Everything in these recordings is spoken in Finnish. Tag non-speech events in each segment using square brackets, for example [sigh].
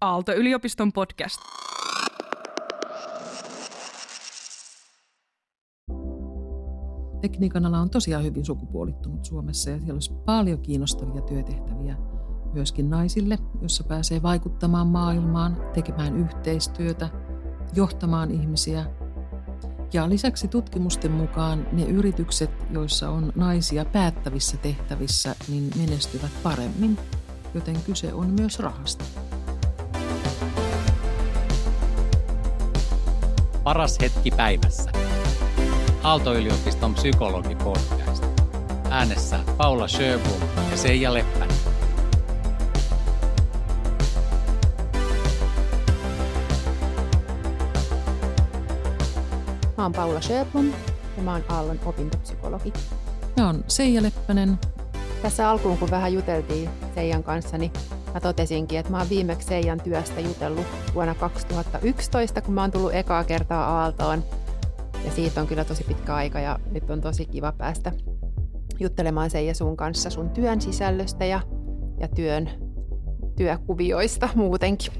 Aalto-yliopiston podcast. Tekniikan ala on tosiaan hyvin sukupuolittunut Suomessa ja siellä olisi paljon kiinnostavia työtehtäviä myöskin naisille, jossa pääsee vaikuttamaan maailmaan, tekemään yhteistyötä, johtamaan ihmisiä. Ja lisäksi tutkimusten mukaan ne yritykset, joissa on naisia päättävissä tehtävissä, niin menestyvät paremmin, joten kyse on myös rahasta. Paras hetki päivässä. Aalto-yliopiston psykologipodcast. Äänessä Paula Sjöblom ja Seija Leppänen. Mä oon Paula Sjöblom ja mä oon Aallon opintopsykologi. Mä oon Seija Leppänen. Tässä alkuun, kun vähän juteltiin Seijan kanssa, niin mä totesinkin, että mä oon viimeksi Seijan työstä jutellut vuonna 2011, kun mä oon tullut ekaa kertaa Aaltoon. Ja siitä on kyllä tosi pitkä aika ja nyt on tosi kiva päästä juttelemaan Seija sun kanssa sun työn sisällöstä ja, ja työn työkuvioista muutenkin.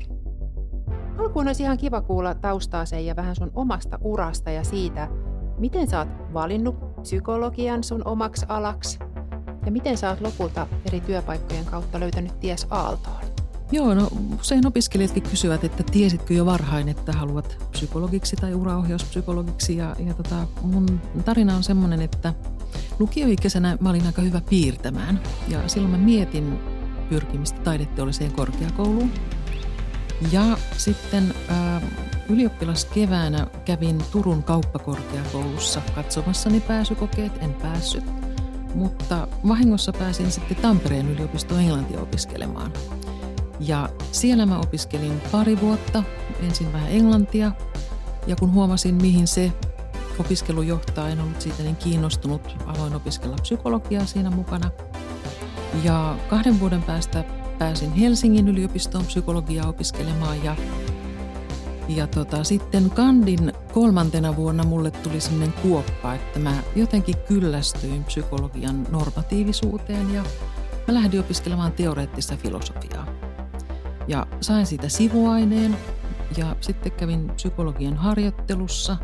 Alkuun olisi ihan kiva kuulla taustaa Seija vähän sun omasta urasta ja siitä, miten sä oot valinnut psykologian sun omaksi alaksi ja miten sä oot lopulta eri työpaikkojen kautta löytänyt ties Aaltoon? Joo, no usein opiskelijatkin kysyvät, että tiesitkö jo varhain, että haluat psykologiksi tai uraohjauspsykologiksi. Ja, ja tota, mun tarina on semmoinen, että lukioikäisenä mä olin aika hyvä piirtämään. Ja silloin mä mietin pyrkimistä taideteolliseen korkeakouluun. Ja sitten ää, ylioppilaskeväänä kävin Turun kauppakorkeakoulussa katsomassani pääsykokeet, en päässyt. Mutta vahingossa pääsin sitten Tampereen yliopistoon englantia opiskelemaan. Ja siellä mä opiskelin pari vuotta, ensin vähän englantia. Ja kun huomasin, mihin se opiskelu johtaa, en ollut siitä niin kiinnostunut. Aloin opiskella psykologiaa siinä mukana. Ja kahden vuoden päästä pääsin Helsingin yliopistoon psykologiaa opiskelemaan ja ja tota, sitten Kandin kolmantena vuonna mulle tuli sellainen kuoppa, että mä jotenkin kyllästyin psykologian normatiivisuuteen ja mä lähdin opiskelemaan teoreettista filosofiaa. Ja sain siitä sivuaineen ja sitten kävin psykologian harjoittelussa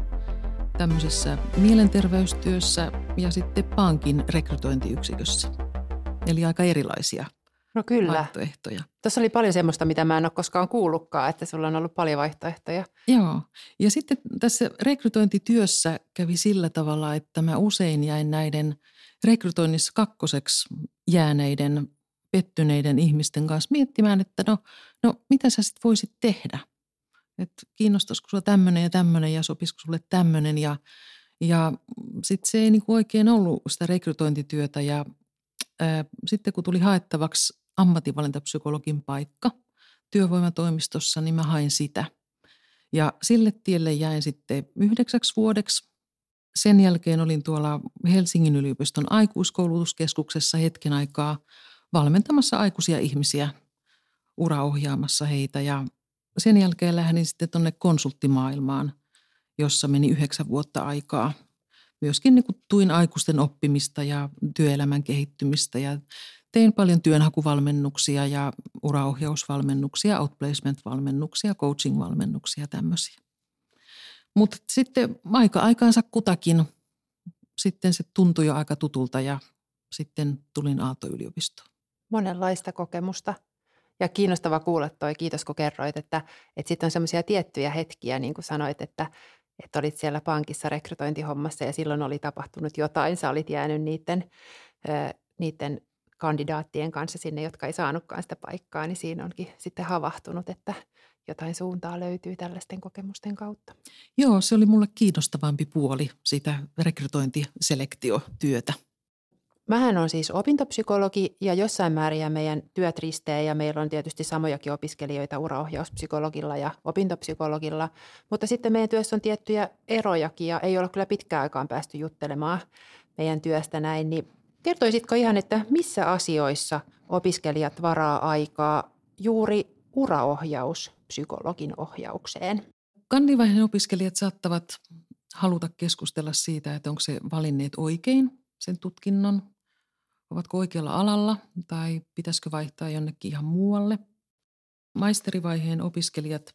tämmöisessä mielenterveystyössä ja sitten pankin rekrytointiyksikössä. Eli aika erilaisia No kyllä. vaihtoehtoja. Tässä oli paljon semmoista, mitä mä en ole koskaan kuullutkaan, että sulla on ollut paljon vaihtoehtoja. Joo. Ja sitten tässä rekrytointityössä kävi sillä tavalla, että mä usein jäin näiden rekrytoinnissa kakkoseksi jääneiden, pettyneiden ihmisten kanssa miettimään, että no, no mitä sä sitten voisit tehdä? Että kiinnostaisiko sulla tämmöinen ja tämmöinen ja sopisiko sulle tämmöinen ja, ja sitten se ei niinku oikein ollut sitä rekrytointityötä ja sitten kun tuli haettavaksi ammatinvalintapsykologin paikka työvoimatoimistossa, niin mä hain sitä. Ja sille tielle jäin sitten yhdeksäksi vuodeksi. Sen jälkeen olin tuolla Helsingin yliopiston aikuiskoulutuskeskuksessa hetken aikaa valmentamassa aikuisia ihmisiä, uraohjaamassa heitä. Ja sen jälkeen lähdin sitten tuonne konsulttimaailmaan, jossa meni yhdeksän vuotta aikaa. Myöskin niin tuin aikuisten oppimista ja työelämän kehittymistä ja tein paljon työnhakuvalmennuksia ja uraohjausvalmennuksia, outplacement-valmennuksia, coaching-valmennuksia, tämmöisiä. Mutta sitten aika aikaansa kutakin, sitten se tuntui jo aika tutulta ja sitten tulin Aalto-yliopistoon. Monenlaista kokemusta. Ja kiinnostava kuulla toi, kiitos kun kerroit, että, että sitten on semmoisia tiettyjä hetkiä, niin kuin sanoit, että, että olit siellä pankissa rekrytointihommassa ja silloin oli tapahtunut jotain, sä olit jäänyt niiden, niiden kandidaattien kanssa sinne, jotka ei saanutkaan sitä paikkaa, niin siinä onkin sitten havahtunut, että jotain suuntaa löytyy tällaisten kokemusten kautta. Joo, se oli mulle kiinnostavampi puoli sitä rekrytointiselektiötyötä. Mähän on siis opintopsykologi ja jossain määrin meidän työt risteää ja meillä on tietysti samojakin opiskelijoita uraohjauspsykologilla ja opintopsykologilla, mutta sitten meidän työssä on tiettyjä erojakin ja ei ole kyllä pitkään aikaan päästy juttelemaan meidän työstä näin, niin Kertoisitko ihan, että missä asioissa opiskelijat varaa aikaa juuri uraohjaus psykologin ohjaukseen? Kandivaiheen opiskelijat saattavat haluta keskustella siitä, että onko se valinneet oikein sen tutkinnon, ovatko oikealla alalla tai pitäisikö vaihtaa jonnekin ihan muualle. Maisterivaiheen opiskelijat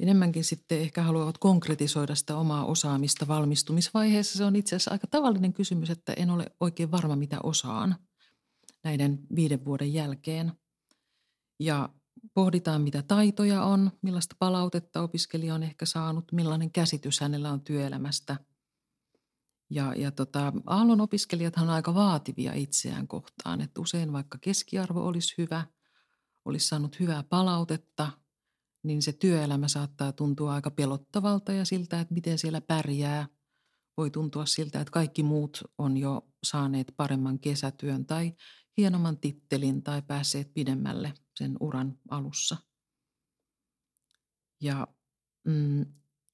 enemmänkin sitten ehkä haluavat konkretisoida sitä omaa osaamista valmistumisvaiheessa. Se on itse asiassa aika tavallinen kysymys, että en ole oikein varma, mitä osaan näiden viiden vuoden jälkeen. Ja pohditaan, mitä taitoja on, millaista palautetta opiskelija on ehkä saanut, millainen käsitys hänellä on työelämästä. Ja, ja tota, Aallon opiskelijathan on aika vaativia itseään kohtaan, että usein vaikka keskiarvo olisi hyvä, olisi saanut hyvää palautetta, niin se työelämä saattaa tuntua aika pelottavalta ja siltä, että miten siellä pärjää. Voi tuntua siltä, että kaikki muut on jo saaneet paremman kesätyön tai hienomman tittelin tai päässeet pidemmälle sen uran alussa. Ja mm,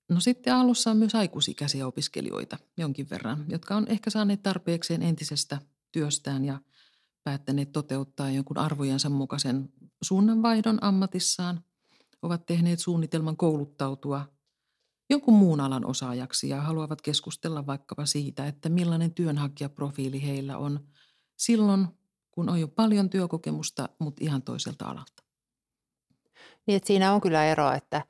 no sitten alussa on myös aikuisikäisiä opiskelijoita jonkin verran, jotka on ehkä saaneet tarpeekseen entisestä työstään ja päättäneet toteuttaa jonkun arvojensa mukaisen suunnanvaihdon ammatissaan, ovat tehneet suunnitelman kouluttautua jonkun muun alan osaajaksi ja haluavat keskustella vaikkapa siitä, että millainen työnhakijaprofiili heillä on silloin, kun on jo paljon työkokemusta, mutta ihan toiselta alalta. Niin, että siinä on kyllä ero, että,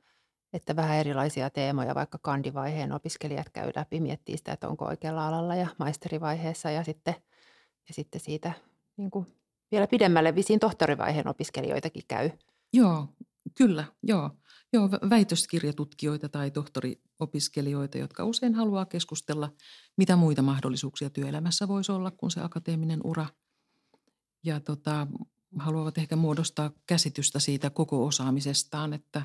että vähän erilaisia teemoja, vaikka kandivaiheen opiskelijat käy läpi, miettii sitä, että onko oikealla alalla ja maisterivaiheessa ja sitten, ja sitten siitä niin kuin vielä pidemmälle visiin tohtorivaiheen opiskelijoitakin käy. Joo, kyllä, joo. Joo, väitöskirjatutkijoita tai tohtoriopiskelijoita, jotka usein haluaa keskustella, mitä muita mahdollisuuksia työelämässä voisi olla kuin se akateeminen ura – ja tota, haluavat ehkä muodostaa käsitystä siitä koko osaamisestaan, että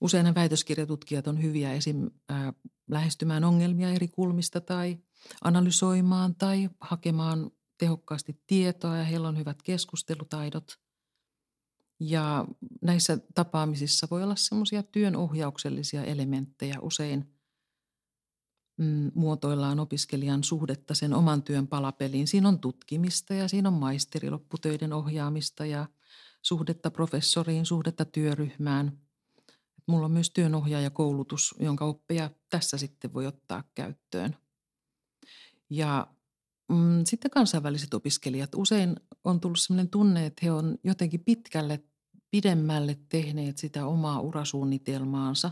usein väitöskirjatutkijat on hyviä esim. Ää, lähestymään ongelmia eri kulmista tai analysoimaan tai hakemaan tehokkaasti tietoa ja heillä on hyvät keskustelutaidot. Ja näissä tapaamisissa voi olla semmoisia työnohjauksellisia elementtejä usein – mm, muotoillaan opiskelijan suhdetta sen oman työn palapeliin. Siinä on tutkimista ja siinä on maisterilopputöiden ohjaamista ja suhdetta professoriin, suhdetta työryhmään. Mulla on myös työnohjaajakoulutus, jonka oppeja tässä sitten voi ottaa käyttöön. Ja mm, sitten kansainväliset opiskelijat. Usein on tullut sellainen tunne, että he on jotenkin pitkälle, pidemmälle tehneet sitä omaa urasuunnitelmaansa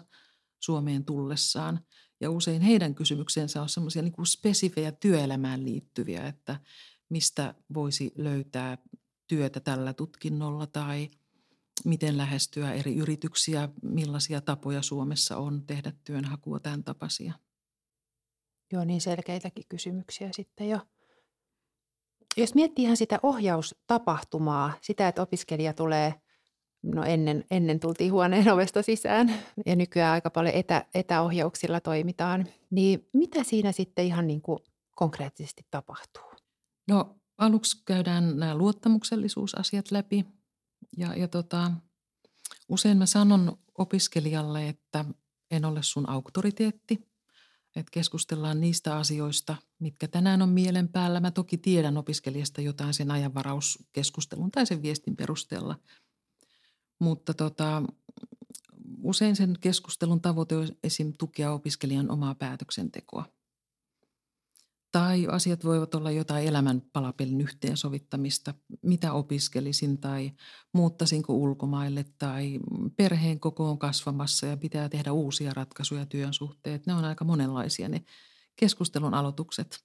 Suomeen tullessaan – ja usein heidän kysymyksensä on semmoisia niin spesifejä työelämään liittyviä, että mistä voisi löytää työtä tällä tutkinnolla tai miten lähestyä eri yrityksiä, millaisia tapoja Suomessa on tehdä työnhakua, tämän tapaisia. Joo, niin selkeitäkin kysymyksiä sitten jo. Jos miettii ihan sitä ohjaustapahtumaa, sitä, että opiskelija tulee – no ennen, ennen tultiin huoneen ovesta sisään ja nykyään aika paljon etä, etäohjauksilla toimitaan. Niin mitä siinä sitten ihan niin kuin konkreettisesti tapahtuu? No aluksi käydään nämä luottamuksellisuusasiat läpi ja, ja tota, usein mä sanon opiskelijalle, että en ole sun auktoriteetti, että keskustellaan niistä asioista, mitkä tänään on mielen päällä. Mä toki tiedän opiskelijasta jotain sen ajanvarauskeskustelun tai sen viestin perusteella – mutta tota, usein sen keskustelun tavoite on esim. tukea opiskelijan omaa päätöksentekoa. Tai asiat voivat olla jotain elämän palapelin yhteensovittamista, mitä opiskelisin tai muuttasinko ulkomaille tai perheen koko on kasvamassa ja pitää tehdä uusia ratkaisuja työn suhteen. Ne on aika monenlaisia ne keskustelun aloitukset.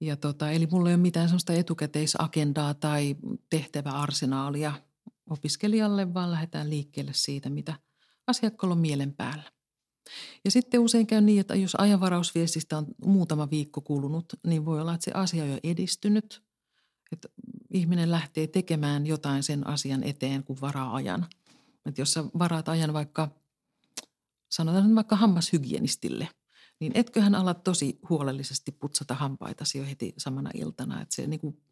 Ja tota, eli mulla ei ole mitään sellaista etukäteisagendaa tai tehtäväarsenaalia – opiskelijalle, vaan lähdetään liikkeelle siitä, mitä asiakkaalla on mielen päällä. Ja sitten usein käy niin, että jos ajanvarausviestistä on muutama viikko kulunut, niin voi olla, että se asia on jo edistynyt, että ihminen lähtee tekemään jotain sen asian eteen, kun varaa ajan. Että jos sä varaat ajan vaikka, sanotaan vaikka hammashygienistille – niin etköhän ala tosi huolellisesti putsata hampaitasi jo heti samana iltana. Että se niin kuin,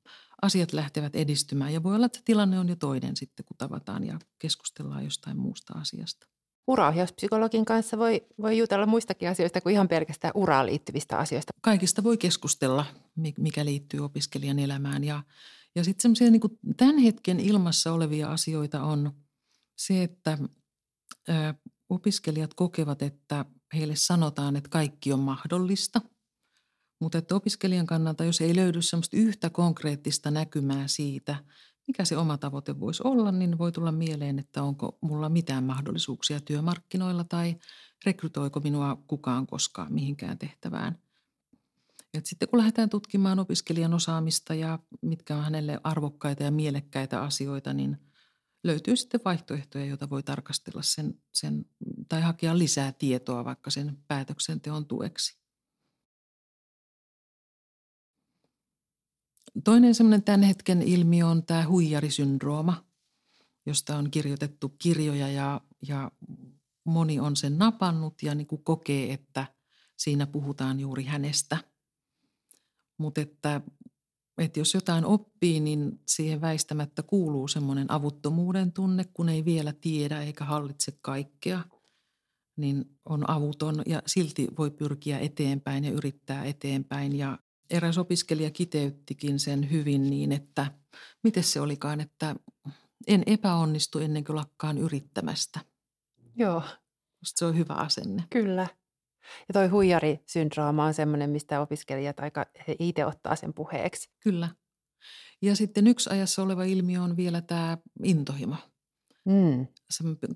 asiat lähtevät edistymään ja voi olla, että tilanne on jo toinen sitten, kun tavataan ja keskustellaan jostain muusta asiasta. Uraohjauspsykologin kanssa voi, voi jutella muistakin asioista kuin ihan pelkästään uraan liittyvistä asioista. Kaikista voi keskustella, mikä liittyy opiskelijan elämään. Ja, ja sitten semmoisia niin tämän hetken ilmassa olevia asioita on se, että ö, opiskelijat kokevat, että heille sanotaan, että kaikki on mahdollista. Mutta että opiskelijan kannalta, jos ei löydy semmoista yhtä konkreettista näkymää siitä, mikä se oma tavoite voisi olla, niin voi tulla mieleen, että onko mulla mitään mahdollisuuksia työmarkkinoilla tai rekrytoiko minua kukaan koskaan mihinkään tehtävään. Et sitten kun lähdetään tutkimaan opiskelijan osaamista ja mitkä on hänelle arvokkaita ja mielekkäitä asioita, niin löytyy sitten vaihtoehtoja, joita voi tarkastella sen, sen tai hakea lisää tietoa vaikka sen päätöksenteon tueksi. Toinen semmoinen tämän hetken ilmiö on tämä huijarisyndrooma, josta on kirjoitettu kirjoja ja, ja moni on sen napannut ja niin kuin kokee, että siinä puhutaan juuri hänestä. Mutta että, että jos jotain oppii, niin siihen väistämättä kuuluu semmoinen avuttomuuden tunne, kun ei vielä tiedä eikä hallitse kaikkea, niin on avuton ja silti voi pyrkiä eteenpäin ja yrittää eteenpäin ja eräs opiskelija kiteyttikin sen hyvin niin, että miten se olikaan, että en epäonnistu ennen kuin lakkaan yrittämästä. Joo. Musta se on hyvä asenne. Kyllä. Ja toi huijarisyndrooma on semmoinen, mistä opiskelijat aika he itse ottaa sen puheeksi. Kyllä. Ja sitten yksi ajassa oleva ilmiö on vielä tämä intohimo. Mm.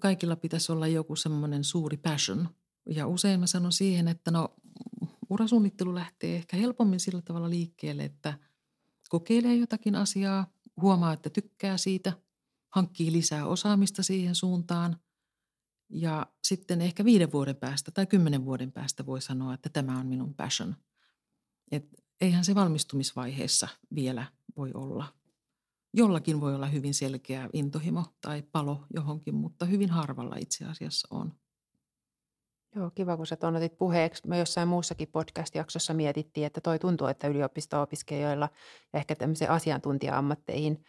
Kaikilla pitäisi olla joku semmoinen suuri passion. Ja usein mä sanon siihen, että no urasuunnittelu lähtee ehkä helpommin sillä tavalla liikkeelle, että kokeilee jotakin asiaa, huomaa, että tykkää siitä, hankkii lisää osaamista siihen suuntaan ja sitten ehkä viiden vuoden päästä tai kymmenen vuoden päästä voi sanoa, että tämä on minun passion. Et eihän se valmistumisvaiheessa vielä voi olla. Jollakin voi olla hyvin selkeä intohimo tai palo johonkin, mutta hyvin harvalla itse asiassa on. Joo, kiva kun sä tuon otit puheeksi. Me jossain muussakin podcast-jaksossa mietittiin, että toi tuntuu, että yliopisto-opiskelijoilla ja ehkä tämmöisen asiantuntija-ammatteihin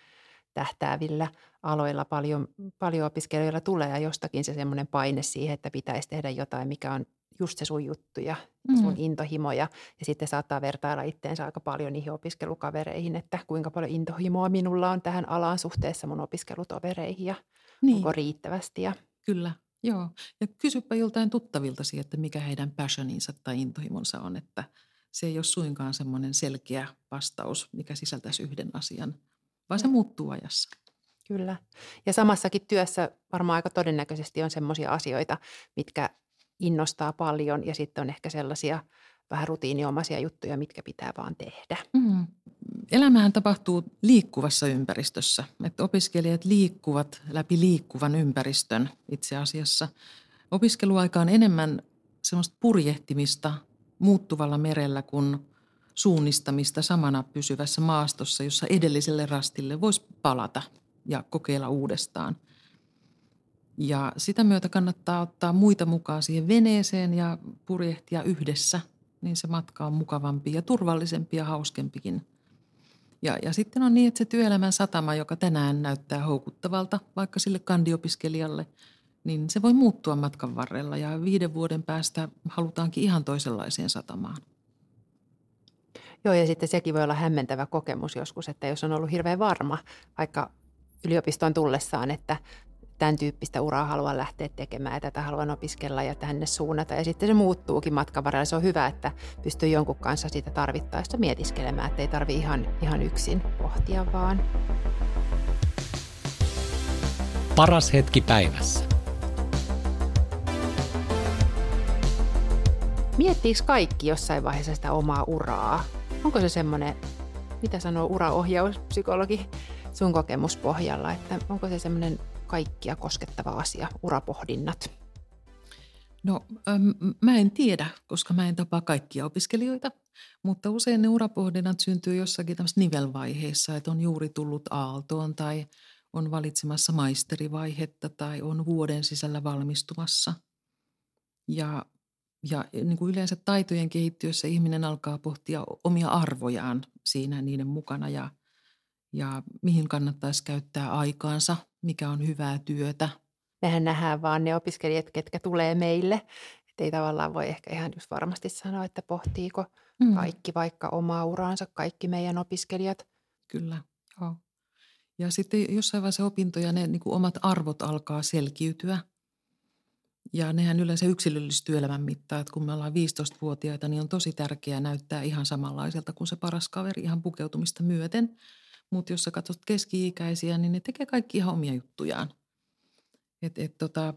tähtäävillä aloilla paljon, paljon opiskelijoilla tulee ja jostakin se semmoinen paine siihen, että pitäisi tehdä jotain, mikä on just se sun juttu ja sun mm. intohimoja. Ja sitten saattaa vertailla itteensä aika paljon niihin opiskelukavereihin, että kuinka paljon intohimoa minulla on tähän alaan suhteessa mun opiskelutovereihin ja niin. onko riittävästi. Ja Kyllä, Joo, ja kysypä joltain tuttaviltasi, että mikä heidän passioninsa tai intohimonsa on, että se ei ole suinkaan semmoinen selkeä vastaus, mikä sisältäisi yhden asian, vaan se muuttuu ajassa. Kyllä. Ja samassakin työssä varmaan aika todennäköisesti on semmoisia asioita, mitkä innostaa paljon ja sitten on ehkä sellaisia vähän rutiiniomaisia juttuja, mitkä pitää vaan tehdä. Mm. Elämähän tapahtuu liikkuvassa ympäristössä. Että opiskelijat liikkuvat läpi liikkuvan ympäristön itse asiassa. Opiskeluaika on enemmän semmoista purjehtimista muuttuvalla merellä kuin suunnistamista samana pysyvässä maastossa, jossa edelliselle rastille voisi palata ja kokeilla uudestaan. Ja sitä myötä kannattaa ottaa muita mukaan siihen veneeseen ja purjehtia yhdessä, niin se matka on mukavampi ja turvallisempi ja hauskempikin – ja, ja sitten on niin, että se työelämän satama, joka tänään näyttää houkuttavalta vaikka sille kandiopiskelijalle, niin se voi muuttua matkan varrella ja viiden vuoden päästä halutaankin ihan toisenlaiseen satamaan. Joo, ja sitten sekin voi olla hämmentävä kokemus joskus, että jos on ollut hirveän varma, vaikka yliopistoon tullessaan, että tämän tyyppistä uraa haluan lähteä tekemään ja tätä haluan opiskella ja tänne suunnata. Ja sitten se muuttuukin matkan varrella. Se on hyvä, että pystyy jonkun kanssa siitä tarvittaessa mietiskelemään, että ei tarvi ihan, ihan yksin pohtia vaan. Paras hetki päivässä. Miettiikö kaikki jossain vaiheessa sitä omaa uraa? Onko se semmoinen, mitä sanoo uraohjauspsykologi sun kokemuspohjalla, että onko se semmoinen kaikkia koskettava asia, urapohdinnat? No mä en tiedä, koska mä en tapaa kaikkia opiskelijoita, mutta usein ne urapohdinnat syntyy jossakin tämmöisessä nivelvaiheessa, että on juuri tullut aaltoon tai on valitsemassa maisterivaihetta tai on vuoden sisällä valmistumassa. Ja, ja niin kuin yleensä taitojen kehittyessä ihminen alkaa pohtia omia arvojaan siinä niiden mukana ja, ja mihin kannattaisi käyttää aikaansa – mikä on hyvää työtä. Mehän nähdään vaan ne opiskelijat, ketkä tulee meille. Että ei tavallaan voi ehkä ihan just varmasti sanoa, että pohtiiko mm. kaikki vaikka omaa uraansa, kaikki meidän opiskelijat. Kyllä, joo. Ja sitten jossain vaiheessa opintoja ne niin kuin omat arvot alkaa selkiytyä. Ja nehän yleensä yksilöllistyy elämän mittaan, että kun me ollaan 15-vuotiaita, niin on tosi tärkeää näyttää ihan samanlaiselta kuin se paras kaveri ihan pukeutumista myöten – Mutta jos sä katsot keski-ikäisiä, niin ne tekee kaikki ihan omia juttujaan. Et, et tota,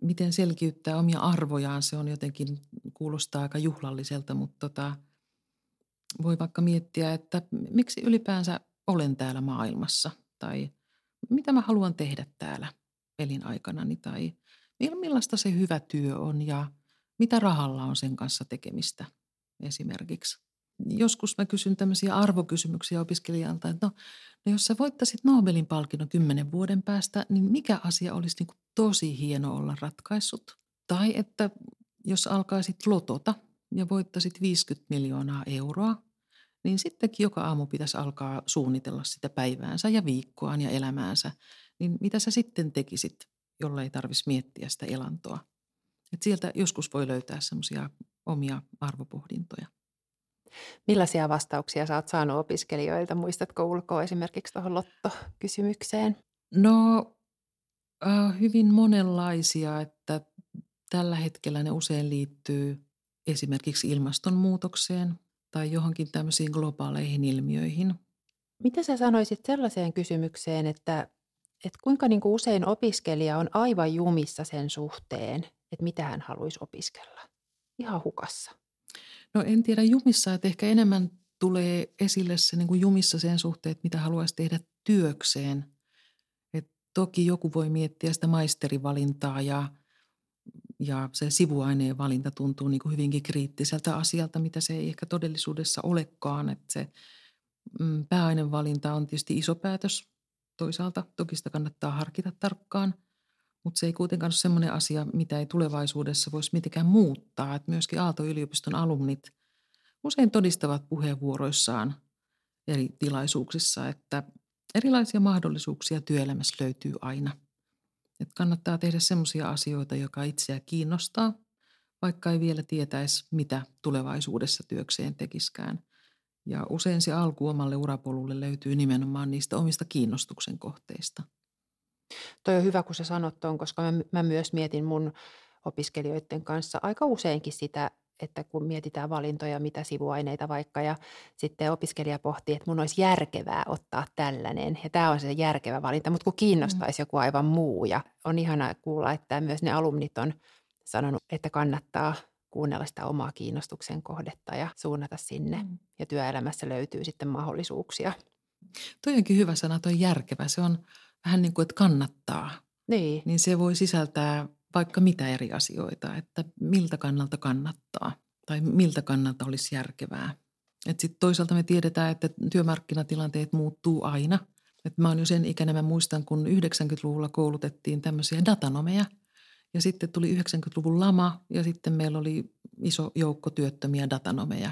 miten selkiyttää omia arvojaan, se on jotenkin, kuulostaa aika juhlalliselta, mutta tota, voi vaikka miettiä, että miksi ylipäänsä olen täällä maailmassa tai mitä mä haluan tehdä täällä elinaikanani tai millaista se hyvä työ on ja mitä rahalla on sen kanssa tekemistä esimerkiksi. Joskus mä kysyn tämmöisiä arvokysymyksiä opiskelijalta, että no, no jos sä voittasit Nobelin palkinnon kymmenen vuoden päästä, niin mikä asia olisi niin kuin tosi hieno olla ratkaissut? Tai että jos alkaisit lotota ja voittasit 50 miljoonaa euroa, niin sittenkin joka aamu pitäisi alkaa suunnitella sitä päiväänsä ja viikkoaan ja elämäänsä. Niin mitä sä sitten tekisit, jolla ei tarvitsisi miettiä sitä elantoa? Et sieltä joskus voi löytää semmoisia omia arvopohdintoja. Millaisia vastauksia oot saanut opiskelijoilta? Muistatko ulkoa esimerkiksi tuohon Lotto-kysymykseen? No äh, hyvin monenlaisia, että tällä hetkellä ne usein liittyy esimerkiksi ilmastonmuutokseen tai johonkin tämmöisiin globaaleihin ilmiöihin. Mitä sä sanoisit sellaiseen kysymykseen, että, että kuinka niin kuin usein opiskelija on aivan jumissa sen suhteen, että mitä hän haluaisi opiskella? Ihan hukassa. No en tiedä jumissa, että ehkä enemmän tulee esille se niin kuin jumissa sen suhteen, että mitä haluaisi tehdä työkseen. Et toki joku voi miettiä sitä maisterivalintaa ja, ja se sivuaineen valinta tuntuu niin kuin hyvinkin kriittiseltä asialta, mitä se ei ehkä todellisuudessa olekaan. Että se mm, pääainevalinta on tietysti iso päätös toisaalta. Toki sitä kannattaa harkita tarkkaan – mutta se ei kuitenkaan ole sellainen asia, mitä ei tulevaisuudessa voisi mitenkään muuttaa. Että myöskin Aalto-yliopiston alumnit usein todistavat puheenvuoroissaan eri tilaisuuksissa, että erilaisia mahdollisuuksia työelämässä löytyy aina. Et kannattaa tehdä sellaisia asioita, joka itseä kiinnostaa, vaikka ei vielä tietäisi, mitä tulevaisuudessa työkseen tekiskään. Ja usein se alku omalle urapolulle löytyy nimenomaan niistä omista kiinnostuksen kohteista – Toi on hyvä, kun sä sanot tuon, koska mä, mä myös mietin mun opiskelijoiden kanssa aika useinkin sitä, että kun mietitään valintoja, mitä sivuaineita vaikka, ja sitten opiskelija pohtii, että mun olisi järkevää ottaa tällainen, ja tämä on se järkevä valinta, mutta kun kiinnostaisi mm. joku aivan muu, ja on ihana kuulla, että myös ne alumnit on sanonut, että kannattaa kuunnella sitä omaa kiinnostuksen kohdetta ja suunnata sinne, mm. ja työelämässä löytyy sitten mahdollisuuksia. Toi onkin hyvä sana, toi järkevä. Se on vähän niin kuin, että kannattaa. Niin. Niin se voi sisältää vaikka mitä eri asioita, että miltä kannalta kannattaa tai miltä kannalta olisi järkevää. Sitten toisaalta me tiedetään, että työmarkkinatilanteet muuttuu aina. Et mä oon jo sen ikäinen, mä muistan, kun 90-luvulla koulutettiin tämmöisiä datanomeja. Ja sitten tuli 90-luvun lama ja sitten meillä oli iso joukko työttömiä datanomeja.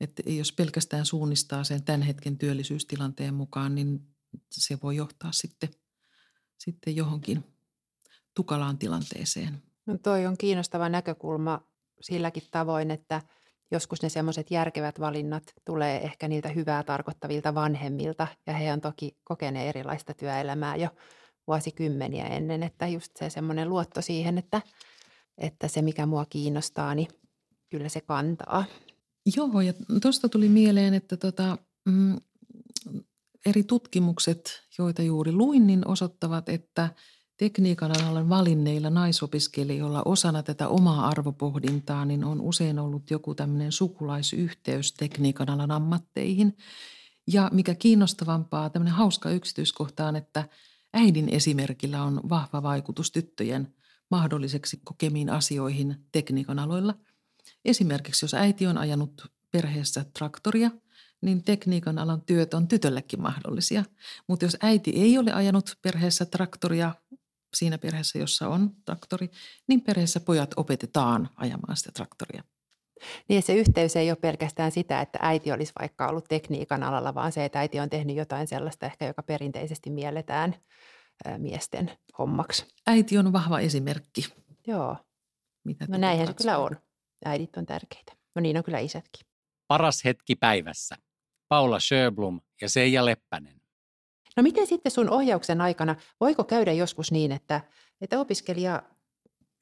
Että jos pelkästään suunnistaa sen tämän hetken työllisyystilanteen mukaan, niin se voi johtaa sitten, sitten johonkin tukalaan tilanteeseen. No toi on kiinnostava näkökulma silläkin tavoin, että joskus ne semmoiset järkevät valinnat tulee ehkä niiltä hyvää tarkoittavilta vanhemmilta ja he on toki kokeneet erilaista työelämää jo vuosikymmeniä ennen, että just se semmoinen luotto siihen, että, että se mikä mua kiinnostaa, niin kyllä se kantaa. Joo, ja tuosta tuli mieleen, että tota, mm, eri tutkimukset, joita juuri luin, niin osoittavat, että tekniikan alan valinneilla naisopiskelijoilla osana tätä omaa arvopohdintaa niin on usein ollut joku tämmöinen sukulaisyhteys tekniikan alan ammatteihin. Ja mikä kiinnostavampaa, tämmöinen hauska yksityiskohta on, että äidin esimerkillä on vahva vaikutus tyttöjen mahdolliseksi kokemiin asioihin tekniikan aloilla. Esimerkiksi jos äiti on ajanut perheessä traktoria – niin tekniikan alan työt on tytöllekin mahdollisia. Mutta jos äiti ei ole ajanut perheessä traktoria, siinä perheessä, jossa on traktori, niin perheessä pojat opetetaan ajamaan sitä traktoria. Niin se yhteys ei ole pelkästään sitä, että äiti olisi vaikka ollut tekniikan alalla, vaan se, että äiti on tehnyt jotain sellaista ehkä, joka perinteisesti mielletään miesten hommaksi. Äiti on vahva esimerkki. Joo. Mitä no näinhän se kyllä on. Äidit on tärkeitä. No niin on kyllä isätkin. Paras hetki päivässä. Paula Sjöblom ja Seija Leppänen. No miten sitten sun ohjauksen aikana, voiko käydä joskus niin, että, että opiskelija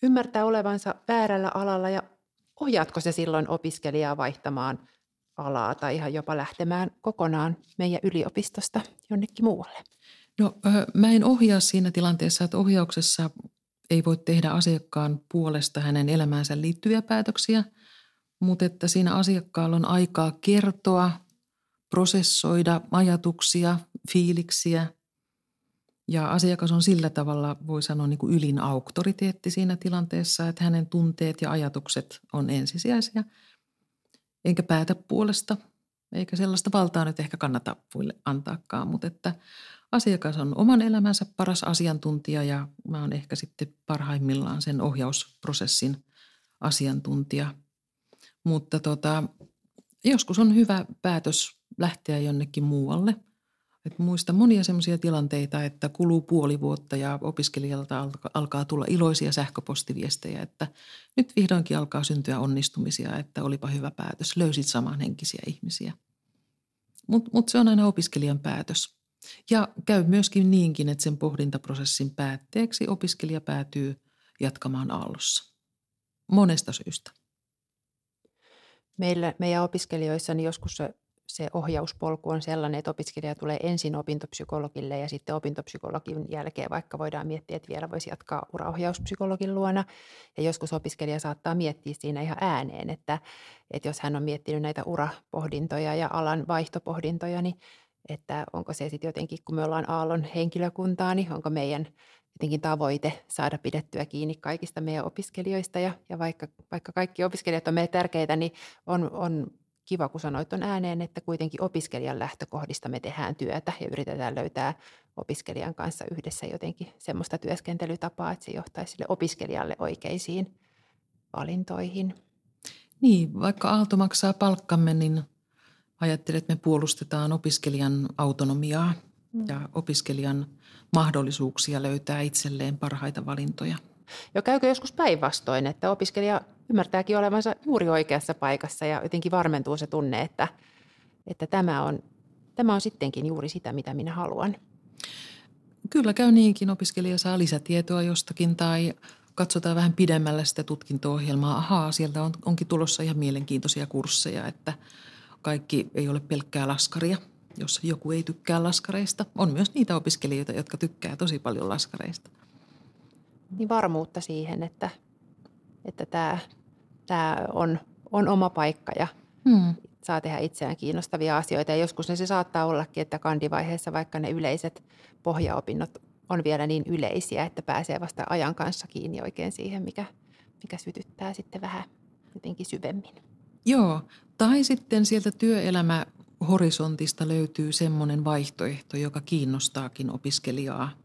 ymmärtää olevansa väärällä alalla ja ohjaatko se silloin opiskelijaa vaihtamaan alaa tai ihan jopa lähtemään kokonaan meidän yliopistosta jonnekin muualle? No mä en ohjaa siinä tilanteessa, että ohjauksessa ei voi tehdä asiakkaan puolesta hänen elämäänsä liittyviä päätöksiä, mutta että siinä asiakkaalla on aikaa kertoa, prosessoida ajatuksia, fiiliksiä – ja asiakas on sillä tavalla, voi sanoa, niin kuin ylin auktoriteetti siinä tilanteessa, että hänen tunteet ja ajatukset on ensisijaisia. Enkä päätä puolesta, eikä sellaista valtaa nyt ehkä kannata muille antaakaan, mutta että asiakas on oman elämänsä paras asiantuntija ja mä oon ehkä sitten parhaimmillaan sen ohjausprosessin asiantuntija. Mutta tota, joskus on hyvä päätös lähteä jonnekin muualle – et muista monia sellaisia tilanteita, että kuluu puoli vuotta ja opiskelijalta alkaa tulla iloisia sähköpostiviestejä, että nyt vihdoinkin alkaa syntyä onnistumisia, että olipa hyvä päätös, löysit samanhenkisiä ihmisiä. Mutta mut se on aina opiskelijan päätös. Ja käy myöskin niinkin, että sen pohdintaprosessin päätteeksi opiskelija päätyy jatkamaan aallossa. Monesta syystä. Meillä, meidän opiskelijoissa niin joskus se ohjauspolku on sellainen, että opiskelija tulee ensin opintopsykologille ja sitten opintopsykologin jälkeen vaikka voidaan miettiä, että vielä voisi jatkaa uraohjauspsykologin luona. Ja joskus opiskelija saattaa miettiä siinä ihan ääneen, että, että jos hän on miettinyt näitä urapohdintoja ja alan vaihtopohdintoja, niin että onko se sitten jotenkin, kun me ollaan Aallon henkilökuntaa, niin onko meidän jotenkin tavoite saada pidettyä kiinni kaikista meidän opiskelijoista. Ja, ja vaikka, vaikka kaikki opiskelijat on meille tärkeitä, niin on, on kiva, kun sanoit on ääneen, että kuitenkin opiskelijan lähtökohdista me tehdään työtä ja yritetään löytää opiskelijan kanssa yhdessä jotenkin semmoista työskentelytapaa, että se johtaisi sille opiskelijalle oikeisiin valintoihin. Niin, vaikka Aalto maksaa palkkamme, niin ajattelen, että me puolustetaan opiskelijan autonomiaa mm. ja opiskelijan mahdollisuuksia löytää itselleen parhaita valintoja. Jo käykö joskus päinvastoin, että opiskelija ymmärtääkin olevansa juuri oikeassa paikassa ja jotenkin varmentuu se tunne, että, että tämä, on, tämä on sittenkin juuri sitä, mitä minä haluan. Kyllä käy niinkin. Opiskelija saa lisätietoa jostakin tai katsotaan vähän pidemmälle sitä tutkinto-ohjelmaa. Ahaa, sieltä on, onkin tulossa ihan mielenkiintoisia kursseja, että kaikki ei ole pelkkää laskaria, jos joku ei tykkää laskareista. On myös niitä opiskelijoita, jotka tykkää tosi paljon laskareista. Niin varmuutta siihen, että että tämä, tämä on, on oma paikka ja hmm. saa tehdä itseään kiinnostavia asioita. Ja joskus ne se saattaa ollakin, että kandivaiheessa vaikka ne yleiset pohjaopinnot on vielä niin yleisiä, että pääsee vasta ajan kanssa kiinni oikein siihen, mikä, mikä sytyttää sitten vähän jotenkin syvemmin. Joo, tai sitten sieltä työelämä horisontista löytyy semmoinen vaihtoehto, joka kiinnostaakin opiskelijaa –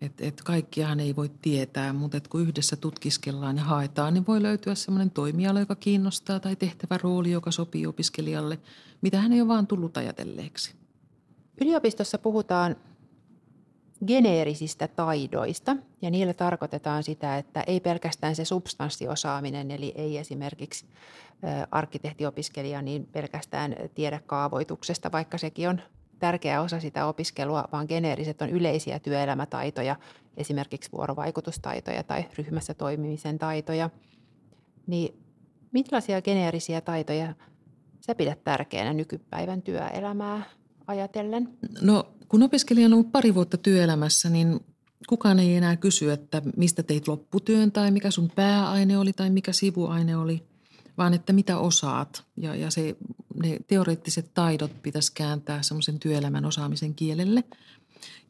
että et kaikkiahan ei voi tietää, mutta et kun yhdessä tutkiskellaan ja haetaan, niin voi löytyä sellainen toimiala, joka kiinnostaa tai tehtävä rooli, joka sopii opiskelijalle, mitä hän ei ole vaan tullut ajatelleeksi. Yliopistossa puhutaan geneerisistä taidoista ja niillä tarkoitetaan sitä, että ei pelkästään se substanssiosaaminen, eli ei esimerkiksi arkkitehtiopiskelija niin pelkästään tiedä kaavoituksesta, vaikka sekin on tärkeä osa sitä opiskelua, vaan geneeriset on yleisiä työelämätaitoja, esimerkiksi vuorovaikutustaitoja tai ryhmässä toimimisen taitoja. Niin millaisia geneerisiä taitoja sä pidät tärkeänä nykypäivän työelämää ajatellen? No kun opiskelija on ollut pari vuotta työelämässä, niin kukaan ei enää kysy, että mistä teit lopputyön tai mikä sun pääaine oli tai mikä sivuaine oli – vaan että mitä osaat. Ja, ja se, ne teoreettiset taidot pitäisi kääntää semmoisen työelämän osaamisen kielelle.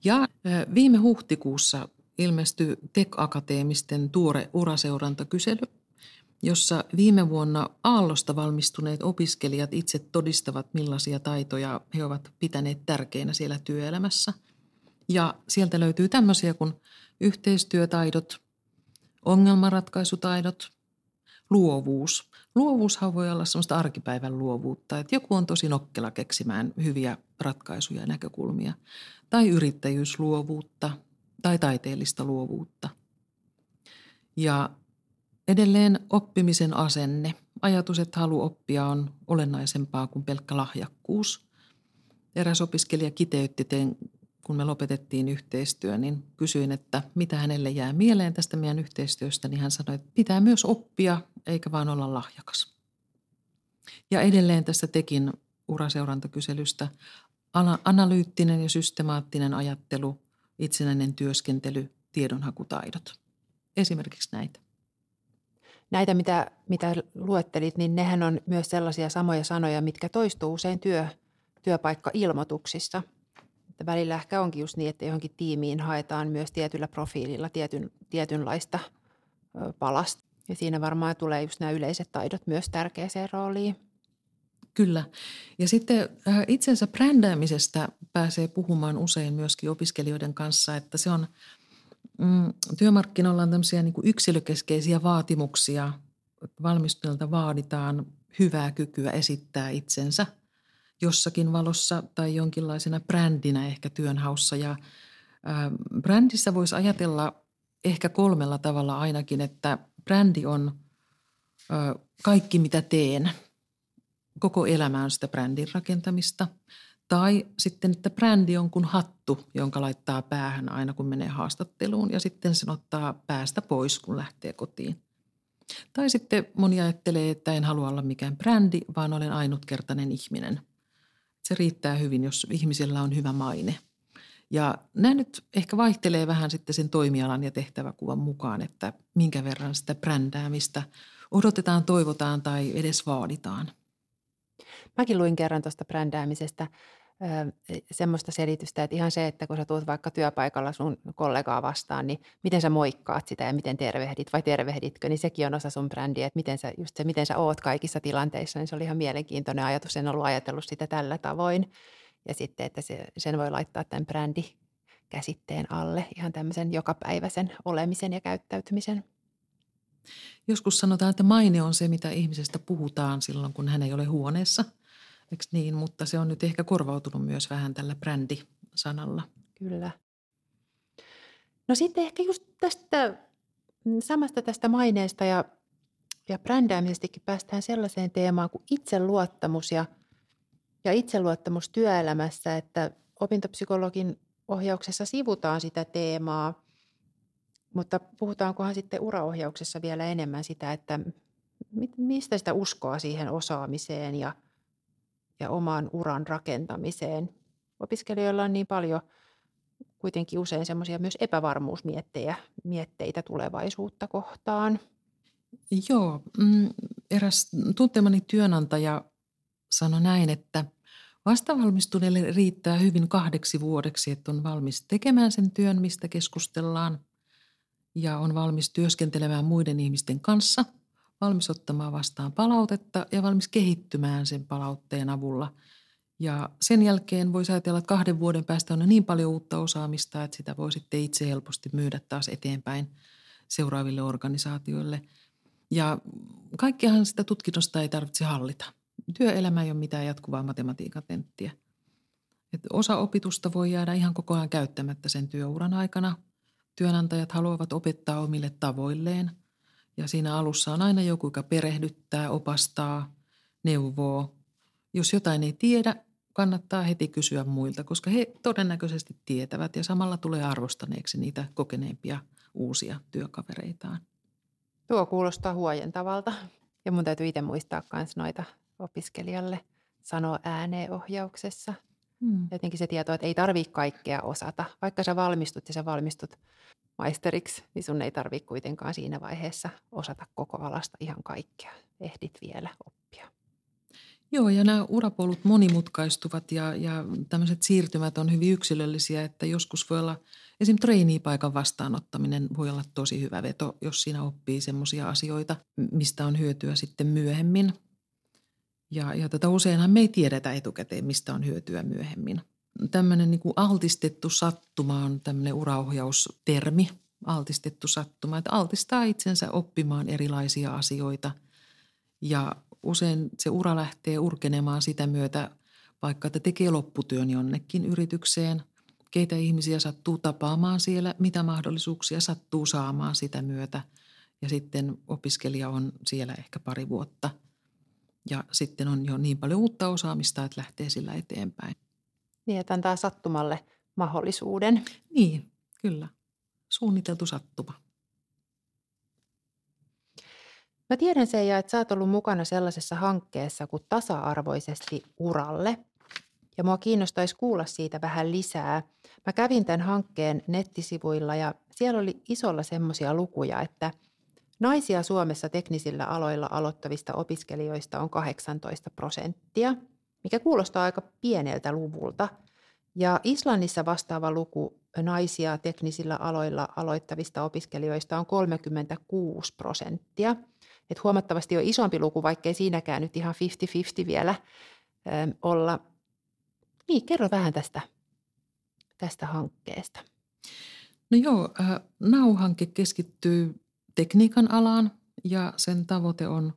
Ja viime huhtikuussa ilmestyi TEK-akateemisten tuore uraseurantakysely, jossa viime vuonna Aallosta valmistuneet opiskelijat itse todistavat, millaisia taitoja he ovat pitäneet tärkeinä siellä työelämässä. Ja sieltä löytyy tämmöisiä kuin yhteistyötaidot, ongelmanratkaisutaidot, luovuus. Luovuushan voi olla sellaista arkipäivän luovuutta, että joku on tosi nokkela keksimään hyviä ratkaisuja ja näkökulmia. Tai yrittäjyysluovuutta tai taiteellista luovuutta. Ja edelleen oppimisen asenne. Ajatus, että halu oppia on olennaisempaa kuin pelkkä lahjakkuus. Eräs opiskelija kiteytti kun me lopetettiin yhteistyö, niin kysyin, että mitä hänelle jää mieleen tästä meidän yhteistyöstä, niin hän sanoi, että pitää myös oppia eikä vaan olla lahjakas. Ja edelleen tästä tekin uraseurantakyselystä analyyttinen ja systemaattinen ajattelu, itsenäinen työskentely, tiedonhakutaidot. Esimerkiksi näitä. Näitä, mitä, mitä luettelit, niin nehän on myös sellaisia samoja sanoja, mitkä toistuu usein työ, työpaikka-ilmoituksissa. Että välillä ehkä onkin just niin, että johonkin tiimiin haetaan myös tietyllä profiililla tietyn, tietynlaista palasta. Ja siinä varmaan tulee just nämä yleiset taidot myös tärkeäseen rooliin. Kyllä. Ja sitten itsensä brändäämisestä pääsee puhumaan usein myöskin opiskelijoiden kanssa, että se on, mm, työmarkkinoilla on tämmöisiä niin kuin yksilökeskeisiä vaatimuksia. Valmistuneelta vaaditaan hyvää kykyä esittää itsensä jossakin valossa tai jonkinlaisena brändinä ehkä työnhaussa. Ja äh, brändissä voisi ajatella ehkä kolmella tavalla ainakin, että brändi on äh, kaikki mitä teen – koko elämä on sitä brändin rakentamista. Tai sitten, että brändi on kuin hattu, jonka laittaa päähän aina kun menee haastatteluun ja sitten sen ottaa päästä pois, kun lähtee kotiin. Tai sitten moni ajattelee, että en halua olla mikään brändi, vaan olen ainutkertainen ihminen. Se riittää hyvin, jos ihmisellä on hyvä maine. Ja nämä nyt ehkä vaihtelee vähän sitten sen toimialan ja tehtäväkuvan mukaan, että minkä verran sitä brändäämistä odotetaan, toivotaan tai edes vaaditaan – Mäkin luin kerran tuosta brändäämisestä semmoista selitystä, että ihan se, että kun sä tulet vaikka työpaikalla sun kollegaa vastaan, niin miten sä moikkaat sitä ja miten tervehdit vai tervehditkö, niin sekin on osa sun brändiä, että miten sä, just se, miten sä oot kaikissa tilanteissa, niin se oli ihan mielenkiintoinen ajatus, en ollut ajatellut sitä tällä tavoin. Ja sitten, että se, sen voi laittaa tämän brändi käsitteen alle, ihan tämmöisen jokapäiväisen olemisen ja käyttäytymisen. Joskus sanotaan, että maine on se, mitä ihmisestä puhutaan silloin, kun hän ei ole huoneessa. Eikö niin? Mutta se on nyt ehkä korvautunut myös vähän tällä brändi-sanalla. Kyllä. No sitten ehkä just tästä samasta tästä maineesta ja, ja brändäämisestäkin päästään sellaiseen teemaan kuin itseluottamus ja, ja itseluottamus työelämässä, että opintopsykologin ohjauksessa sivutaan sitä teemaa – mutta puhutaankohan sitten uraohjauksessa vielä enemmän sitä, että mistä sitä uskoa siihen osaamiseen ja, ja oman uran rakentamiseen. Opiskelijoilla on niin paljon kuitenkin usein semmoisia myös epävarmuusmiettejä, mietteitä tulevaisuutta kohtaan. Joo, mm, eräs tuntemani työnantaja sanoi näin, että vastavalmistuneelle riittää hyvin kahdeksi vuodeksi, että on valmis tekemään sen työn, mistä keskustellaan – ja on valmis työskentelemään muiden ihmisten kanssa, valmis ottamaan vastaan palautetta ja valmis kehittymään sen palautteen avulla. Ja sen jälkeen voisi ajatella, että kahden vuoden päästä on niin paljon uutta osaamista, että sitä voi sitten itse helposti myydä taas eteenpäin seuraaville organisaatioille. Ja kaikkihan sitä tutkinnosta ei tarvitse hallita. Työelämä ei ole mitään jatkuvaa matematiikan tenttiä. osa opitusta voi jäädä ihan koko ajan käyttämättä sen työuran aikana – Työnantajat haluavat opettaa omille tavoilleen ja siinä alussa on aina joku, joka perehdyttää, opastaa, neuvoo. Jos jotain ei tiedä, kannattaa heti kysyä muilta, koska he todennäköisesti tietävät ja samalla tulee arvostaneeksi niitä kokeneempia uusia työkavereitaan. Tuo kuulostaa huojentavalta ja mun täytyy itse muistaa myös noita opiskelijalle sanoa ääneen ohjauksessa. Hmm. Jotenkin se tieto, että ei tarvitse kaikkea osata. Vaikka sä valmistut ja sä valmistut maisteriksi, niin sun ei tarvitse kuitenkaan siinä vaiheessa osata koko alasta ihan kaikkea. Ehdit vielä oppia. Joo, ja nämä urapolut monimutkaistuvat ja, ja tämmöiset siirtymät on hyvin yksilöllisiä, että joskus voi olla, esim. treeniipaikan vastaanottaminen voi olla tosi hyvä veto, jos siinä oppii semmoisia asioita, mistä on hyötyä sitten myöhemmin. Ja, ja tätä useinhan me ei tiedetä etukäteen, mistä on hyötyä myöhemmin – tämmöinen niin kuin altistettu sattuma on tämmöinen uraohjaustermi, altistettu sattuma, että altistaa itsensä oppimaan erilaisia asioita. Ja usein se ura lähtee urkenemaan sitä myötä, vaikka että tekee lopputyön jonnekin yritykseen, keitä ihmisiä sattuu tapaamaan siellä, mitä mahdollisuuksia sattuu saamaan sitä myötä. Ja sitten opiskelija on siellä ehkä pari vuotta ja sitten on jo niin paljon uutta osaamista, että lähtee sillä eteenpäin. Niin, että antaa sattumalle mahdollisuuden. Niin, kyllä. Suunniteltu sattuma. Mä tiedän Seija, että sä oot ollut mukana sellaisessa hankkeessa kuin tasa-arvoisesti uralle. Ja mua kiinnostaisi kuulla siitä vähän lisää. Mä kävin tämän hankkeen nettisivuilla ja siellä oli isolla semmoisia lukuja, että naisia Suomessa teknisillä aloilla aloittavista opiskelijoista on 18 prosenttia, mikä kuulostaa aika pieneltä luvulta. Ja Islannissa vastaava luku naisia teknisillä aloilla aloittavista opiskelijoista on 36 prosenttia. Et huomattavasti jo isompi luku, vaikkei siinäkään nyt ihan 50-50 vielä ö, olla. Niin, kerro vähän tästä, tästä hankkeesta. No joo, äh, NAU-hanke keskittyy tekniikan alaan ja sen tavoite on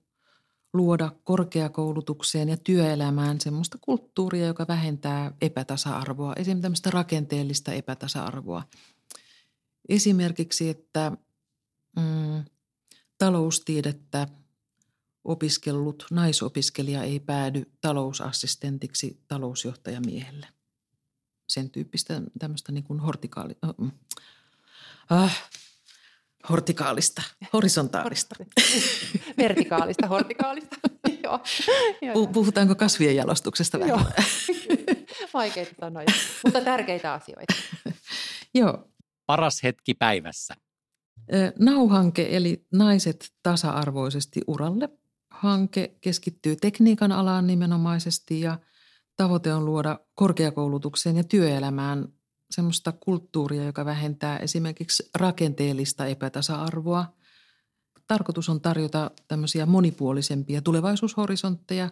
luoda korkeakoulutukseen ja työelämään semmoista kulttuuria, joka vähentää epätasa-arvoa, esimerkiksi tämmöistä rakenteellista epätasa-arvoa. Esimerkiksi, että mm, taloustiedettä opiskellut naisopiskelija ei päädy talousassistentiksi talousjohtajamiehelle. Sen tyyppistä tämmöistä niin kuin hortikaali, äh, hortikaalista, horisontaalista. Vertikaalista, hortikaalista. [laughs] Joo. Puhutaanko kasvien jalostuksesta vähän? Joo. [laughs] Vaikeita sanoja, mutta tärkeitä asioita. [laughs] Joo. Paras hetki päivässä. Nauhanke eli Naiset tasa-arvoisesti uralle. Hanke keskittyy tekniikan alaan nimenomaisesti ja tavoite on luoda korkeakoulutukseen ja työelämään semmoista kulttuuria, joka vähentää esimerkiksi rakenteellista epätasa-arvoa. Tarkoitus on tarjota tämmöisiä monipuolisempia tulevaisuushorisontteja.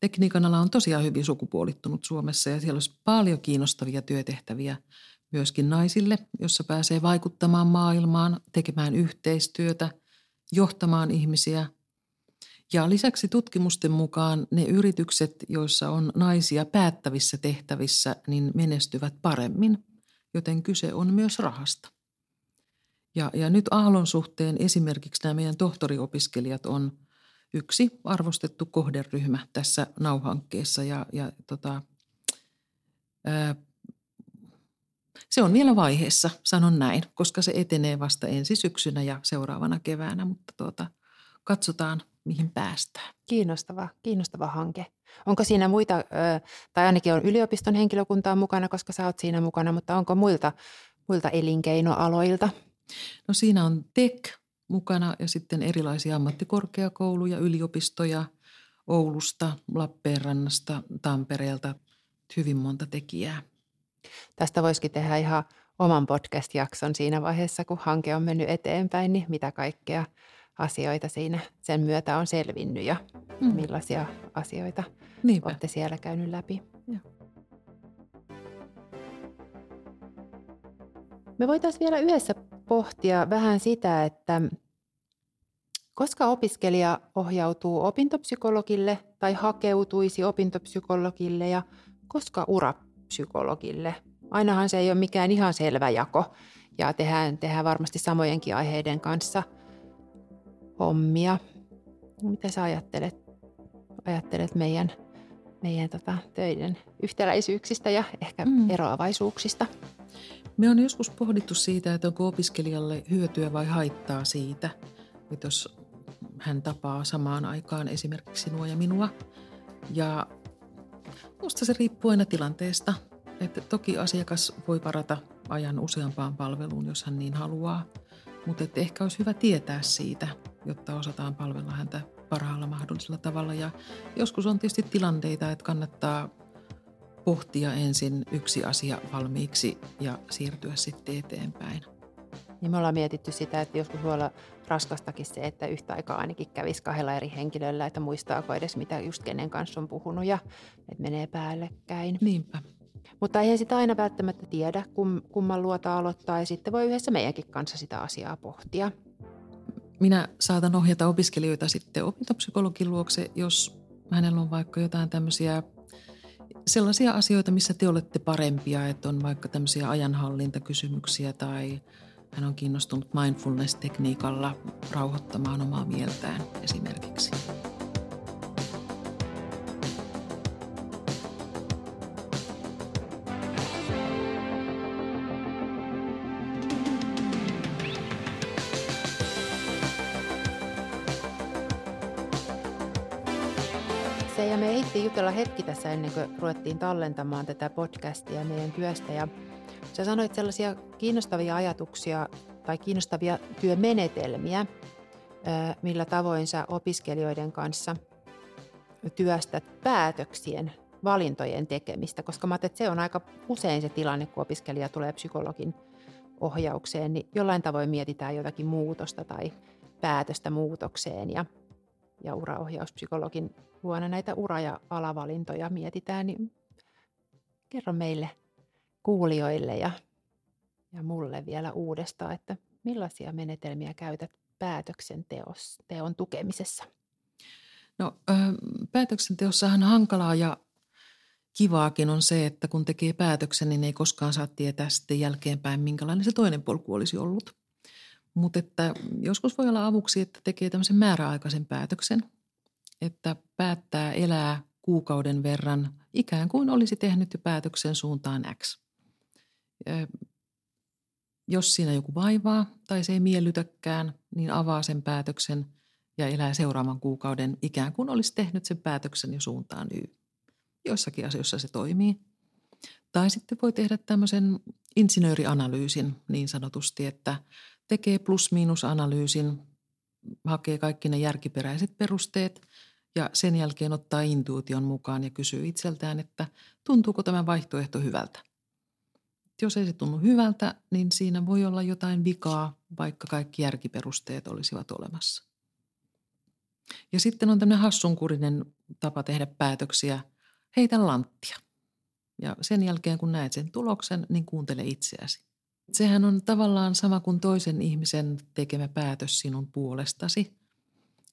Tekniikan ala on tosiaan hyvin sukupuolittunut Suomessa ja siellä olisi paljon kiinnostavia työtehtäviä myöskin naisille, jossa pääsee vaikuttamaan maailmaan, tekemään yhteistyötä, johtamaan ihmisiä. Ja lisäksi tutkimusten mukaan ne yritykset, joissa on naisia päättävissä tehtävissä, niin menestyvät paremmin, joten kyse on myös rahasta. Ja, ja nyt Aallon suhteen esimerkiksi nämä meidän tohtoriopiskelijat on yksi arvostettu kohderyhmä tässä nauhankkeessa ja, ja tota, ää, se on vielä vaiheessa, sanon näin, koska se etenee vasta ensi syksynä ja seuraavana keväänä, mutta tuota, katsotaan mihin päästään. Kiinnostava, kiinnostava hanke. Onko siinä muita, tai ainakin on yliopiston henkilökuntaa mukana, koska sä oot siinä mukana, mutta onko muilta, muilta elinkeinoaloilta? No siinä on TEK mukana ja sitten erilaisia ammattikorkeakouluja, yliopistoja Oulusta, Lappeenrannasta, Tampereelta, hyvin monta tekijää. Tästä voisikin tehdä ihan oman podcast-jakson siinä vaiheessa, kun hanke on mennyt eteenpäin, niin mitä kaikkea asioita siinä sen myötä on selvinnyt ja mm. millaisia asioita Niinpä. olette siellä käynyt läpi. Ja. Me voitaisiin vielä yhdessä pohtia vähän sitä, että koska opiskelija ohjautuu opintopsykologille tai hakeutuisi opintopsykologille ja koska urapsykologille. Ainahan se ei ole mikään ihan selvä jako ja tehdään, tehdään varmasti samojenkin aiheiden kanssa – hommia. Mitä sä ajattelet, ajattelet meidän, meidän tota, töiden yhtäläisyyksistä ja ehkä mm. eroavaisuuksista? Me on joskus pohdittu siitä, että onko opiskelijalle hyötyä vai haittaa siitä, että jos hän tapaa samaan aikaan esimerkiksi sinua ja minua. Ja minusta se riippuu aina tilanteesta. Että toki asiakas voi varata ajan useampaan palveluun, jos hän niin haluaa. Mutta ehkä olisi hyvä tietää siitä, jotta osataan palvella häntä parhaalla mahdollisella tavalla. Ja joskus on tietysti tilanteita, että kannattaa pohtia ensin yksi asia valmiiksi ja siirtyä sitten eteenpäin. Niin me ollaan mietitty sitä, että joskus voi olla raskastakin se, että yhtä aikaa ainakin kävisi kahdella eri henkilöllä, että muistaako edes mitä just kenen kanssa on puhunut ja että menee päällekkäin. Niinpä. Mutta ei sitä aina välttämättä tiedä, kum, kumman luota aloittaa ja sitten voi yhdessä meidänkin kanssa sitä asiaa pohtia. Minä saatan ohjata opiskelijoita sitten opintopsykologin luokse, jos hänellä on vaikka jotain tämmöisiä sellaisia asioita, missä te olette parempia, että on vaikka tämmöisiä ajanhallintakysymyksiä tai hän on kiinnostunut mindfulness-tekniikalla rauhoittamaan omaa mieltään esimerkiksi. Se ja me ehdittiin jutella hetki tässä ennen kuin ruvettiin tallentamaan tätä podcastia meidän työstä. Ja sä sanoit sellaisia kiinnostavia ajatuksia tai kiinnostavia työmenetelmiä, millä tavoin sä opiskelijoiden kanssa työstät päätöksien valintojen tekemistä, koska mä että se on aika usein se tilanne, kun opiskelija tulee psykologin ohjaukseen, niin jollain tavoin mietitään jotakin muutosta tai päätöstä muutokseen ja, ja uraohjauspsykologin luona näitä ura- ja alavalintoja mietitään, niin kerro meille kuulijoille ja, ja mulle vielä uudestaan, että millaisia menetelmiä käytät päätöksenteon tukemisessa? No, päätöksenteossahan hankalaa ja kivaakin on se, että kun tekee päätöksen, niin ei koskaan saa tietää sitten jälkeenpäin, minkälainen se toinen polku olisi ollut. Mutta että joskus voi olla avuksi, että tekee tämmöisen määräaikaisen päätöksen, että päättää elää kuukauden verran ikään kuin olisi tehnyt jo päätöksen suuntaan X. Jos siinä joku vaivaa tai se ei miellytäkään, niin avaa sen päätöksen ja elää seuraavan kuukauden ikään kuin olisi tehnyt sen päätöksen jo suuntaan Y. Joissakin asioissa se toimii. Tai sitten voi tehdä tämmöisen insinöörianalyysin niin sanotusti, että tekee plus-miinus-analyysin, hakee kaikki ne järkiperäiset perusteet ja sen jälkeen ottaa intuition mukaan ja kysyy itseltään, että tuntuuko tämä vaihtoehto hyvältä. Jos ei se tunnu hyvältä, niin siinä voi olla jotain vikaa, vaikka kaikki järkiperusteet olisivat olemassa. Ja sitten on tämmöinen hassunkurinen tapa tehdä päätöksiä – heitä lanttia. Ja sen jälkeen, kun näet sen tuloksen, niin kuuntele itseäsi. Sehän on tavallaan sama kuin toisen ihmisen tekemä päätös sinun puolestasi.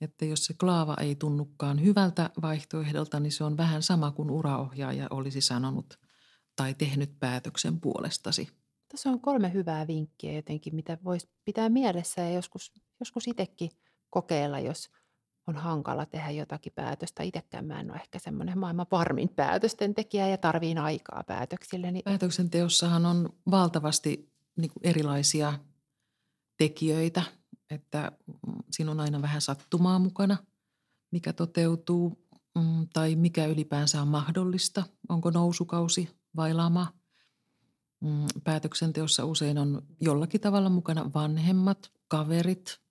Että jos se klaava ei tunnukaan hyvältä vaihtoehdolta, niin se on vähän sama kuin uraohjaaja olisi sanonut tai tehnyt päätöksen puolestasi. Tässä on kolme hyvää vinkkiä jotenkin, mitä voisi pitää mielessä ja joskus, joskus itsekin kokeilla, jos – on hankala tehdä jotakin päätöstä. Itsekään mä en ole ehkä semmoinen maailman varmin päätösten tekijä ja tarviin aikaa päätöksille. Niin... Päätöksenteossahan on valtavasti niin erilaisia tekijöitä, että siinä on aina vähän sattumaa mukana, mikä toteutuu mm, tai mikä ylipäänsä on mahdollista. Onko nousukausi vai lama? Mm, päätöksenteossa usein on jollakin tavalla mukana vanhemmat, kaverit,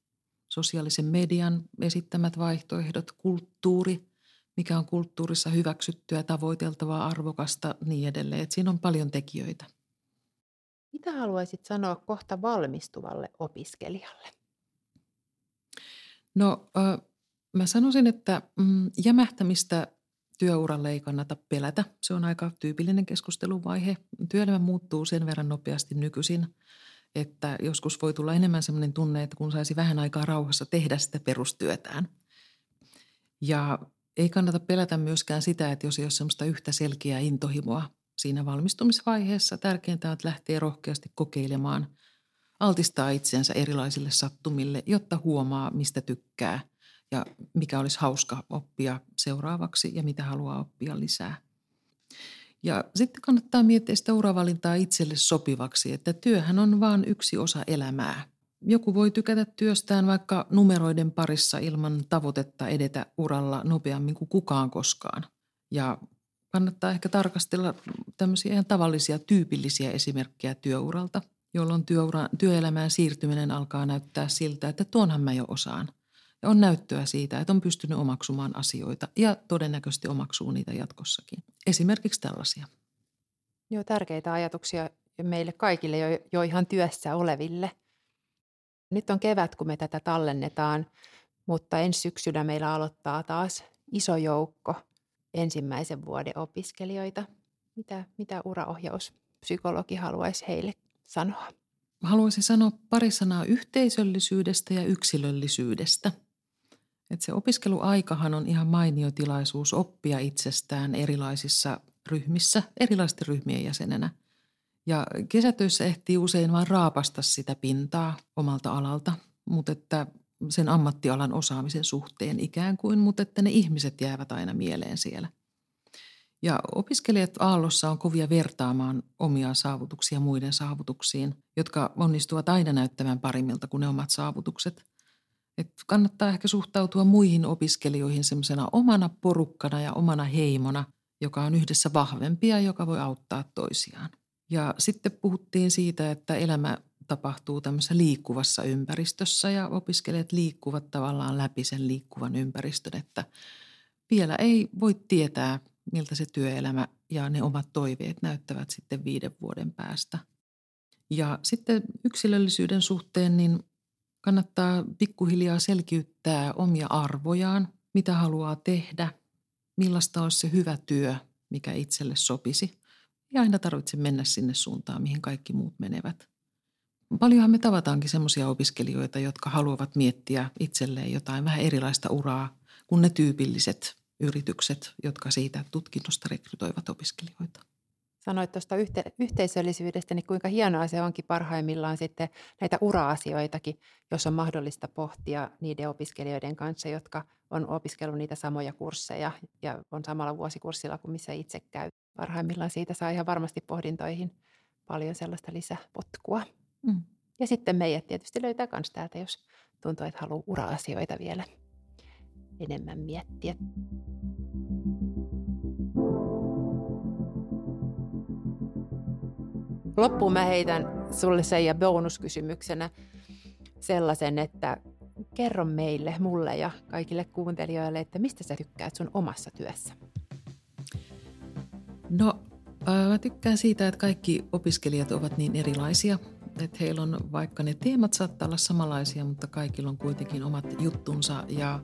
sosiaalisen median esittämät vaihtoehdot, kulttuuri, mikä on kulttuurissa hyväksyttyä, tavoiteltavaa, arvokasta, niin edelleen. Että siinä on paljon tekijöitä. Mitä haluaisit sanoa kohta valmistuvalle opiskelijalle? No, mä sanoisin, että mm, jämähtämistä työuralle ei kannata pelätä. Se on aika tyypillinen keskusteluvaihe. Työelämä muuttuu sen verran nopeasti nykyisin – että joskus voi tulla enemmän sellainen tunne, että kun saisi vähän aikaa rauhassa tehdä sitä perustyötään. Ja ei kannata pelätä myöskään sitä, että jos ei ole semmoista yhtä selkeää intohimoa siinä valmistumisvaiheessa, tärkeintä on, että lähtee rohkeasti kokeilemaan, altistaa itsensä erilaisille sattumille, jotta huomaa, mistä tykkää ja mikä olisi hauska oppia seuraavaksi ja mitä haluaa oppia lisää. Ja sitten kannattaa miettiä sitä uravalintaa itselle sopivaksi, että työhän on vain yksi osa elämää. Joku voi tykätä työstään vaikka numeroiden parissa ilman tavoitetta edetä uralla nopeammin kuin kukaan koskaan. Ja kannattaa ehkä tarkastella tämmöisiä ihan tavallisia, tyypillisiä esimerkkejä työuralta, jolloin työura, työelämään siirtyminen alkaa näyttää siltä, että tuonhan mä jo osaan – on näyttöä siitä, että on pystynyt omaksumaan asioita ja todennäköisesti omaksuu niitä jatkossakin. Esimerkiksi tällaisia. Joo, tärkeitä ajatuksia meille kaikille jo, jo ihan työssä oleville. Nyt on kevät, kun me tätä tallennetaan, mutta ensi syksynä meillä aloittaa taas iso ensimmäisen vuoden opiskelijoita. Mitä, mitä uraohjauspsykologi haluaisi heille sanoa? Haluaisin sanoa pari sanaa yhteisöllisyydestä ja yksilöllisyydestä – että se opiskeluaikahan on ihan mainio tilaisuus oppia itsestään erilaisissa ryhmissä, erilaisten ryhmien jäsenenä. Ja kesätöissä ehtii usein vain raapasta sitä pintaa omalta alalta, mutta että sen ammattialan osaamisen suhteen ikään kuin, mutta että ne ihmiset jäävät aina mieleen siellä. Ja opiskelijat Aallossa on kovia vertaamaan omia saavutuksia muiden saavutuksiin, jotka onnistuvat aina näyttämään parimmilta kuin ne omat saavutukset – Et kannattaa ehkä suhtautua muihin opiskelijoihin semmoisena omana porukkana ja omana heimona, joka on yhdessä vahvempia ja joka voi auttaa toisiaan. Ja sitten puhuttiin siitä, että elämä tapahtuu tämmöisessä liikkuvassa ympäristössä ja opiskelijat liikkuvat tavallaan läpi sen liikkuvan ympäristön, että vielä ei voi tietää, miltä se työelämä ja ne omat toiveet näyttävät sitten viiden vuoden päästä. Ja sitten yksilöllisyyden suhteen niin kannattaa pikkuhiljaa selkiyttää omia arvojaan, mitä haluaa tehdä, millaista olisi se hyvä työ, mikä itselle sopisi. Ei aina tarvitse mennä sinne suuntaan, mihin kaikki muut menevät. Paljonhan me tavataankin semmoisia opiskelijoita, jotka haluavat miettiä itselleen jotain vähän erilaista uraa kuin ne tyypilliset yritykset, jotka siitä tutkinnosta rekrytoivat opiskelijoita. Sanoit tuosta yhte- yhteisöllisyydestä, niin kuinka hienoa se onkin parhaimmillaan sitten näitä ura-asioitakin, jos on mahdollista pohtia niiden opiskelijoiden kanssa, jotka on opiskellut niitä samoja kursseja ja on samalla vuosikurssilla kuin missä itse käy. Parhaimmillaan siitä saa ihan varmasti pohdintoihin paljon sellaista lisäpotkua. Mm. Ja sitten meidät tietysti löytää myös täältä, jos tuntuu, että haluaa ura-asioita vielä enemmän miettiä. Loppuun mä heitän sulle sen ja bonuskysymyksenä sellaisen, että kerro meille, mulle ja kaikille kuuntelijoille, että mistä sä tykkäät sun omassa työssä? No, mä tykkään siitä, että kaikki opiskelijat ovat niin erilaisia, että heillä on, vaikka ne teemat saattaa olla samanlaisia, mutta kaikilla on kuitenkin omat juttunsa ja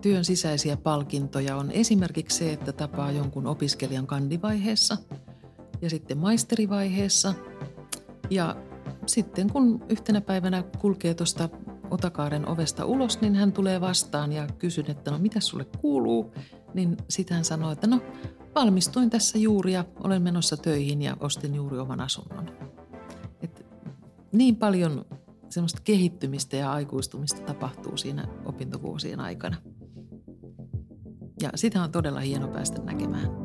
työn sisäisiä palkintoja. On esimerkiksi se, että tapaa jonkun opiskelijan kandivaiheessa ja sitten maisterivaiheessa. Ja sitten kun yhtenä päivänä kulkee tuosta Otakaaren ovesta ulos, niin hän tulee vastaan ja kysyn, että no mitä sulle kuuluu? Niin sitten hän sanoo, että no valmistuin tässä juuri ja olen menossa töihin ja ostin juuri oman asunnon. Et niin paljon semmoista kehittymistä ja aikuistumista tapahtuu siinä opintovuosien aikana. Ja sitä on todella hieno päästä näkemään.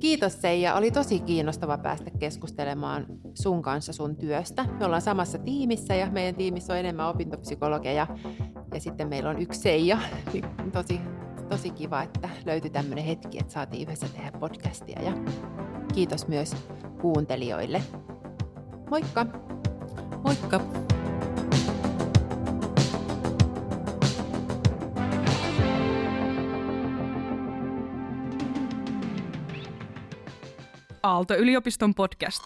Kiitos Seija, oli tosi kiinnostava päästä keskustelemaan sun kanssa sun työstä. Me ollaan samassa tiimissä ja meidän tiimissä on enemmän opintopsykologeja ja sitten meillä on yksi Seija. [laughs] Tosi, tosi kiva, että löytyi tämmöinen hetki, että saatiin yhdessä tehdä podcastia ja kiitos myös kuuntelijoille. Moikka! Moikka! Aalto-yliopiston podcast.